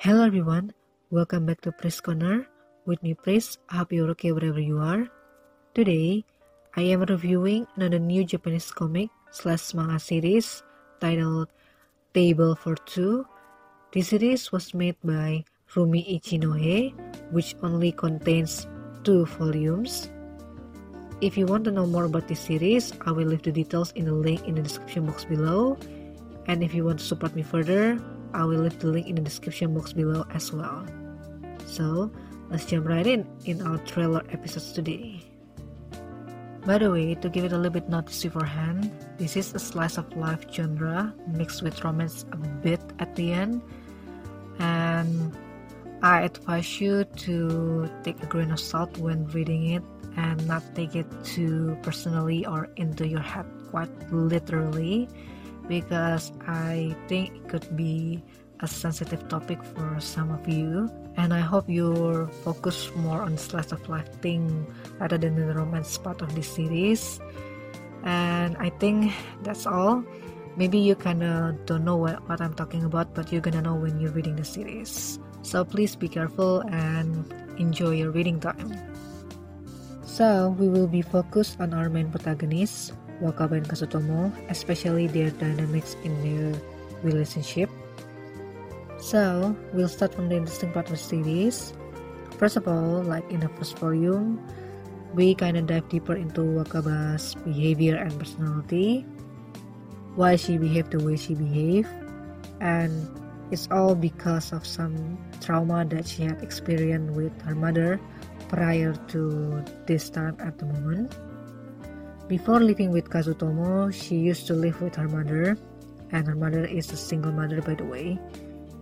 Hello everyone, welcome back to Pris Corner with me Pris. I hope you're okay wherever you are. Today, I am reviewing another new Japanese comic slash manga series titled Table for Two. This series was made by Rumi Ichinohe, which only contains two volumes. If you want to know more about this series, I will leave the details in the link in the description box below. And if you want to support me further, I will leave the link in the description box below as well. So, let's jump right in in our trailer episodes today. By the way, to give it a little bit notice beforehand, this is a slice of life genre mixed with romance a bit at the end, and I advise you to take a grain of salt when reading it and not take it too personally or into your head quite literally because I think it could be a sensitive topic for some of you. And I hope you're focused more on slice of life thing rather than the romance part of this series. And I think that's all. Maybe you kinda don't know what, what I'm talking about, but you're gonna know when you're reading the series. So please be careful and enjoy your reading time. So, we will be focused on our main protagonists, Wakaba and Kazutomo, especially their dynamics in their relationship. So, we'll start from the interesting part of the series. First of all, like in the first volume, we kind of dive deeper into Wakaba's behavior and personality, why she behaved the way she behaved, and it's all because of some trauma that she had experienced with her mother prior to this time at the moment. Before living with Kazutomo, she used to live with her mother, and her mother is a single mother, by the way.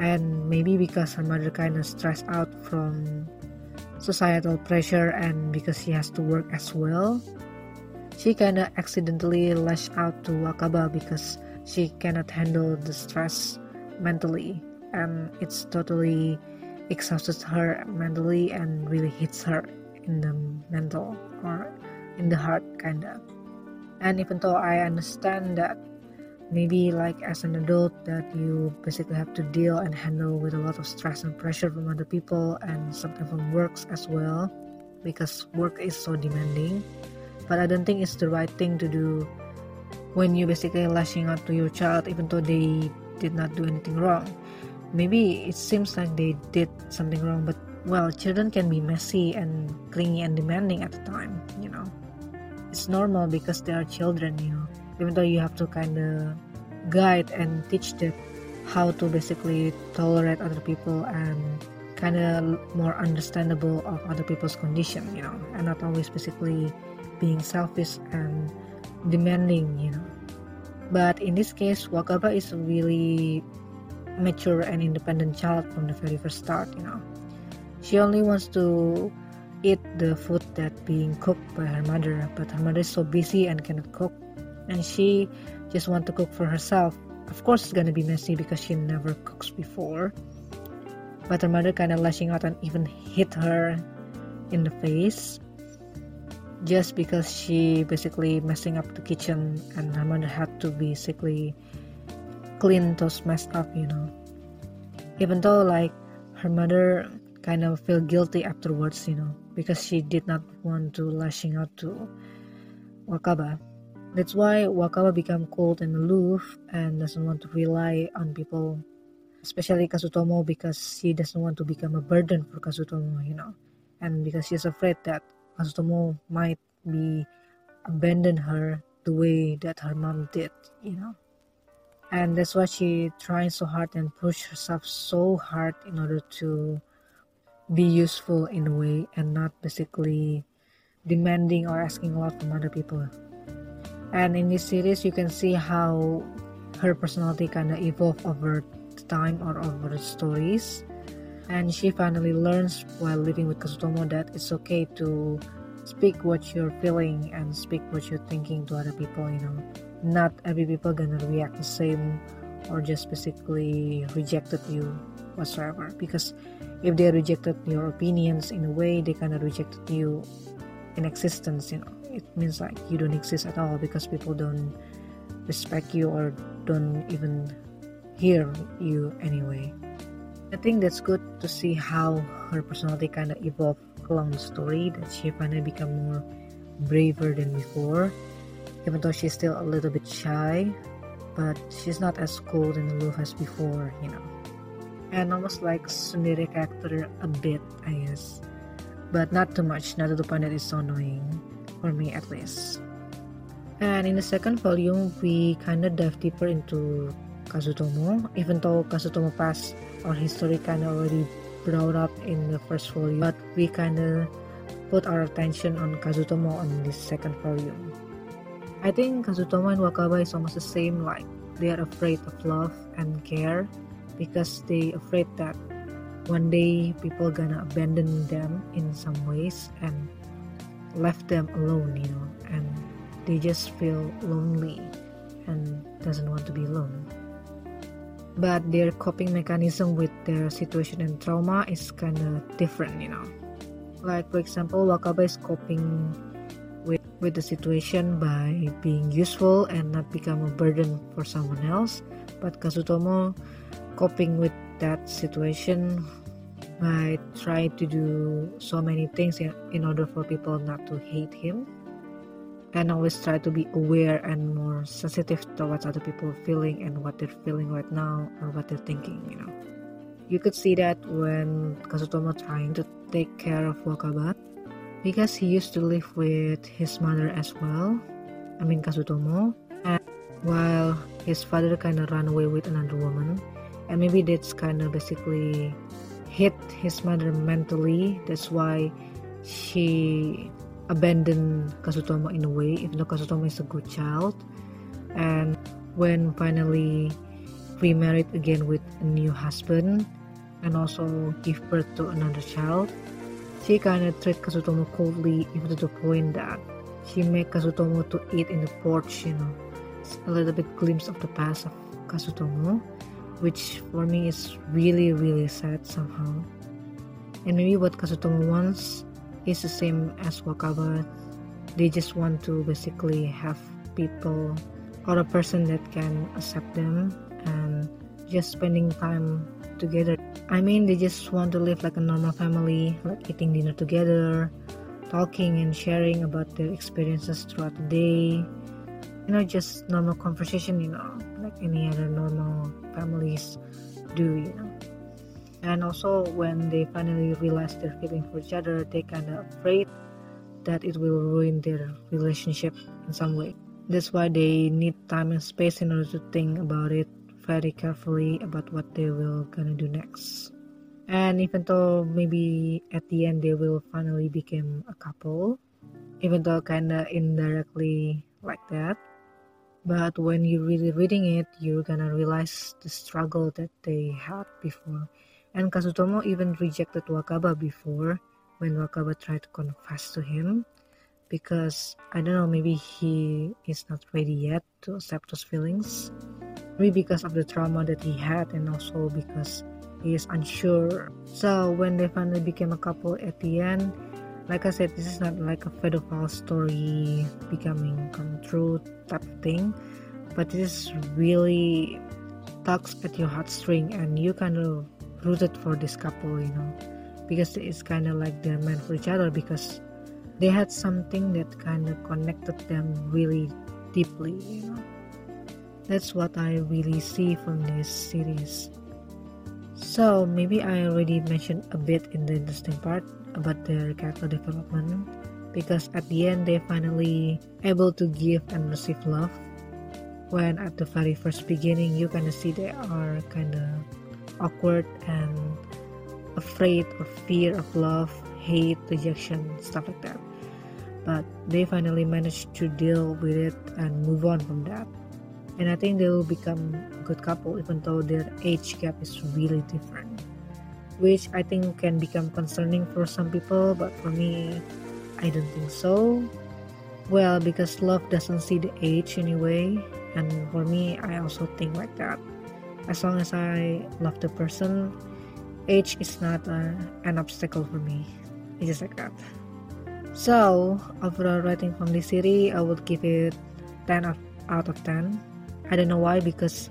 And maybe because her mother kind of stressed out from societal pressure and because she has to work as well, she kind of accidentally lashed out to Wakaba because she cannot handle the stress mentally, and it's totally exhausts her mentally and really hits her in the mental or in the heart kind of and even though i understand that maybe like as an adult that you basically have to deal and handle with a lot of stress and pressure from other people and sometimes from works as well because work is so demanding. But i don't think it's the right thing to do when you basically lashing out to your child even though they did not do anything wrong. Maybe it seems like they did something wrong but well children can be messy and clingy and demanding at the time it's normal because they are children you know. Even though you have to kind of guide and teach them how to basically tolerate other people and kind of more understandable of other people's condition you know and not always basically being selfish and demanding you know. But in this case wakaba is a really mature and independent child from the very first start you know. She only wants to eat the food that being cooked by her mother but her mother is so busy and cannot cook and she just want to cook for herself. Of course it's gonna be messy because she never cooks before. But her mother kind of lashing out and even hit her in the face just because she basically messing up the kitchen and her mother had to basically clean those messed up you know. Even though like her mother kind of feel guilty afterwards you know because she did not want to lashing out to wakaba. That's why wakaba become cold and aloof and doesn't want to rely on people especially Kazutomo because she doesn't want to become a burden for Kazutomo, you know. And because she's afraid that Kazutomo might be abandon her the way that her mom did you know. And that's why she trying so hard and push herself so hard in order to be useful in a way and not basically demanding or asking a lot from other people. And in this series you can see how her personality kind of evolve over time or over stories. And she finally learns while living with Kazutomo that it's okay to speak what you're feeling and speak what you're thinking to other people you know. Not every people gonna react the same or just basically rejected you whatsoever because if they rejected your opinions in a way they kind of rejected you in existence you know it means like you don't exist at all because people don't respect you or don't even hear you anyway I think that's good to see how her personality kind of evolved along the story, that she finally become more braver than before, even though she's still a little bit shy, but she's not as cold and aloof as before, you know. And almost like Tsundere character a bit, I guess. But not too much, not to the point that it's so annoying, for me at least. And in the second volume, we kind of dive deeper into Kazutomo, even though Kazutomo past or history kind of already brought up in the first volume, but we kind of put our attention on Kazutomo on this second volume. I think Kazutomo and Wakaba is almost the same, like they are afraid of love and care because they afraid that one day people gonna abandon them in some ways and left them alone, you know, and they just feel lonely and doesn't want to be alone. But their coping mechanism with their situation and trauma is kind of different you know. Like for example wakaba is coping with with the situation by being useful and not become a burden for someone else but kazutomo coping with that situation by trying to do so many things in, order for people not to hate him. And always try to be aware and more sensitive towards other people feeling and what they're feeling right now or what they're thinking you know. You could see that when Kazutomo trying to take care of Wakaba because he used to live with his mother as well I mean Kazutomo and while his father kind of ran away with another woman and maybe that's kind of basically hit his mother mentally that's why she abandoned Kazutomo in a way, even though Kazutomo is a good child. And when finally remarried again with a new husband and also give birth to another child, she kind of treat Kazutomo coldly, even to the point that she make Kazutomo to eat in the porch, you know. A little bit glimpse of the past of Kazutomo, which for me is really, really sad somehow. And maybe what Kazutomo wants is the same as Wakaba. They just want to basically have people or a person that can accept them and just spending time together. I mean, they just want to live like a normal family, like eating dinner together, talking and sharing about their experiences throughout the day. You know, just normal conversation, you know, like any other normal families do, you know. And also when they finally realize their feeling for each other they kind of afraid that it will ruin their relationship in some way. That's why they need time and space in order to think about it very carefully about what they will gonna do next. And even though maybe at the end they will finally become a couple even though kinda indirectly like that but when you're really reading it you're gonna realize the struggle that they had before and Kazutomo even rejected Wakaba before when Wakaba tried to confess to him because I don't know, maybe he is not ready yet to accept those feelings. Maybe because of the trauma that he had and also because he is unsure. So when they finally became a couple at the end, like I said, this is not like a pedophile story becoming come true type of thing, but this really tugs at your heartstring and you kind of rooted for this couple, you know, because it's kind of like they're meant for each other because they had something that kind of connected them really deeply, you know. That's what I really see from this series. So maybe I already mentioned a bit in the interesting part about their character development because at the end they finally able to give and receive love when at the very first beginning you kind of see they are kind of awkward and afraid or fear of love, hate, rejection, stuff like that. But they finally managed to deal with it and move on from that. And I think they will become a good couple even though their age gap is really different. Which I think can become concerning for some people, but for me, I don't think so. Well, because love doesn't see the age anyway, and for me, I also think like that as long as I love the person, age is not uh, an obstacle for me. It's just like that. So, overall rating from this series, I would give it 10 out of 10. I don't know why, because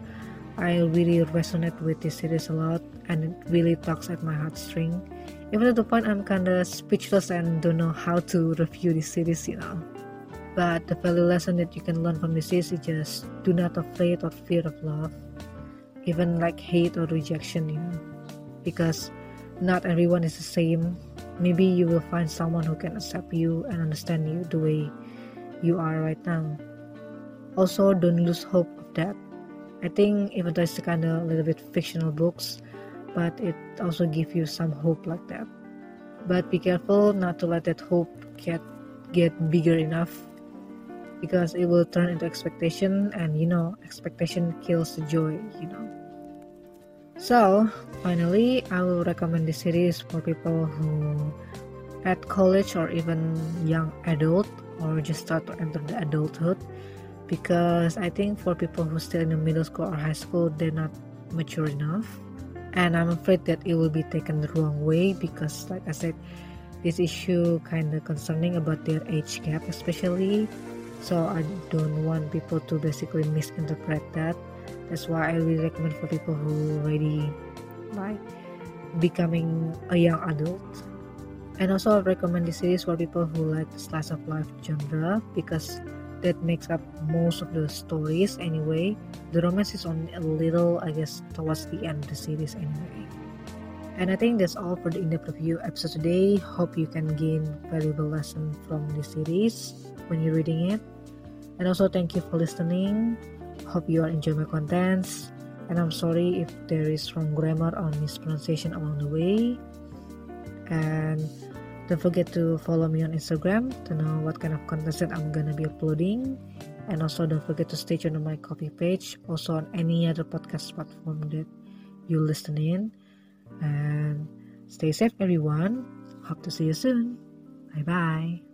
I really resonate with this series a lot, and it really tugs at my heartstring. Even to the point I'm kinda speechless and don't know how to review this series, you know. But the value lesson that you can learn from this series is just do not afraid or fear of love, even like hate or rejection, you know, because not everyone is the same. Maybe you will find someone who can accept you and understand you the way you are right now. Also, don't lose hope of that. I think even though it's kind of a little bit fictional books, but it also gives you some hope like that. But be careful not to let that hope get get bigger enough because it will turn into expectation and you know expectation kills the joy you know so finally i will recommend this series for people who at college or even young adult or just start to enter the adulthood because i think for people who still in the middle school or high school they're not mature enough. And i'm afraid that it will be taken the wrong way because like i said this issue kind of concerning about their age gap especially. So i don't want people to basically misinterpret that. That's why i really recommend for people who already like becoming a young adult. And also i recommend this series for people who like the slice of life genre because that makes up most of the stories anyway. The romance is only a little, I guess, towards the end of the series anyway. And I think that's all for the in-depth review episode today. Hope you can gain valuable lesson from this series when you're reading it. And also thank you for listening. Hope you are enjoying my contents. And I'm sorry if there is wrong grammar or mispronunciation along the way. And don't forget to follow me on Instagram to know what kind of content I'm gonna be uploading. And also don't forget to stay tuned on my Ko-fi page, also on any other podcast platform that you listen in. And stay safe everyone. Hope to see you soon. Bye bye.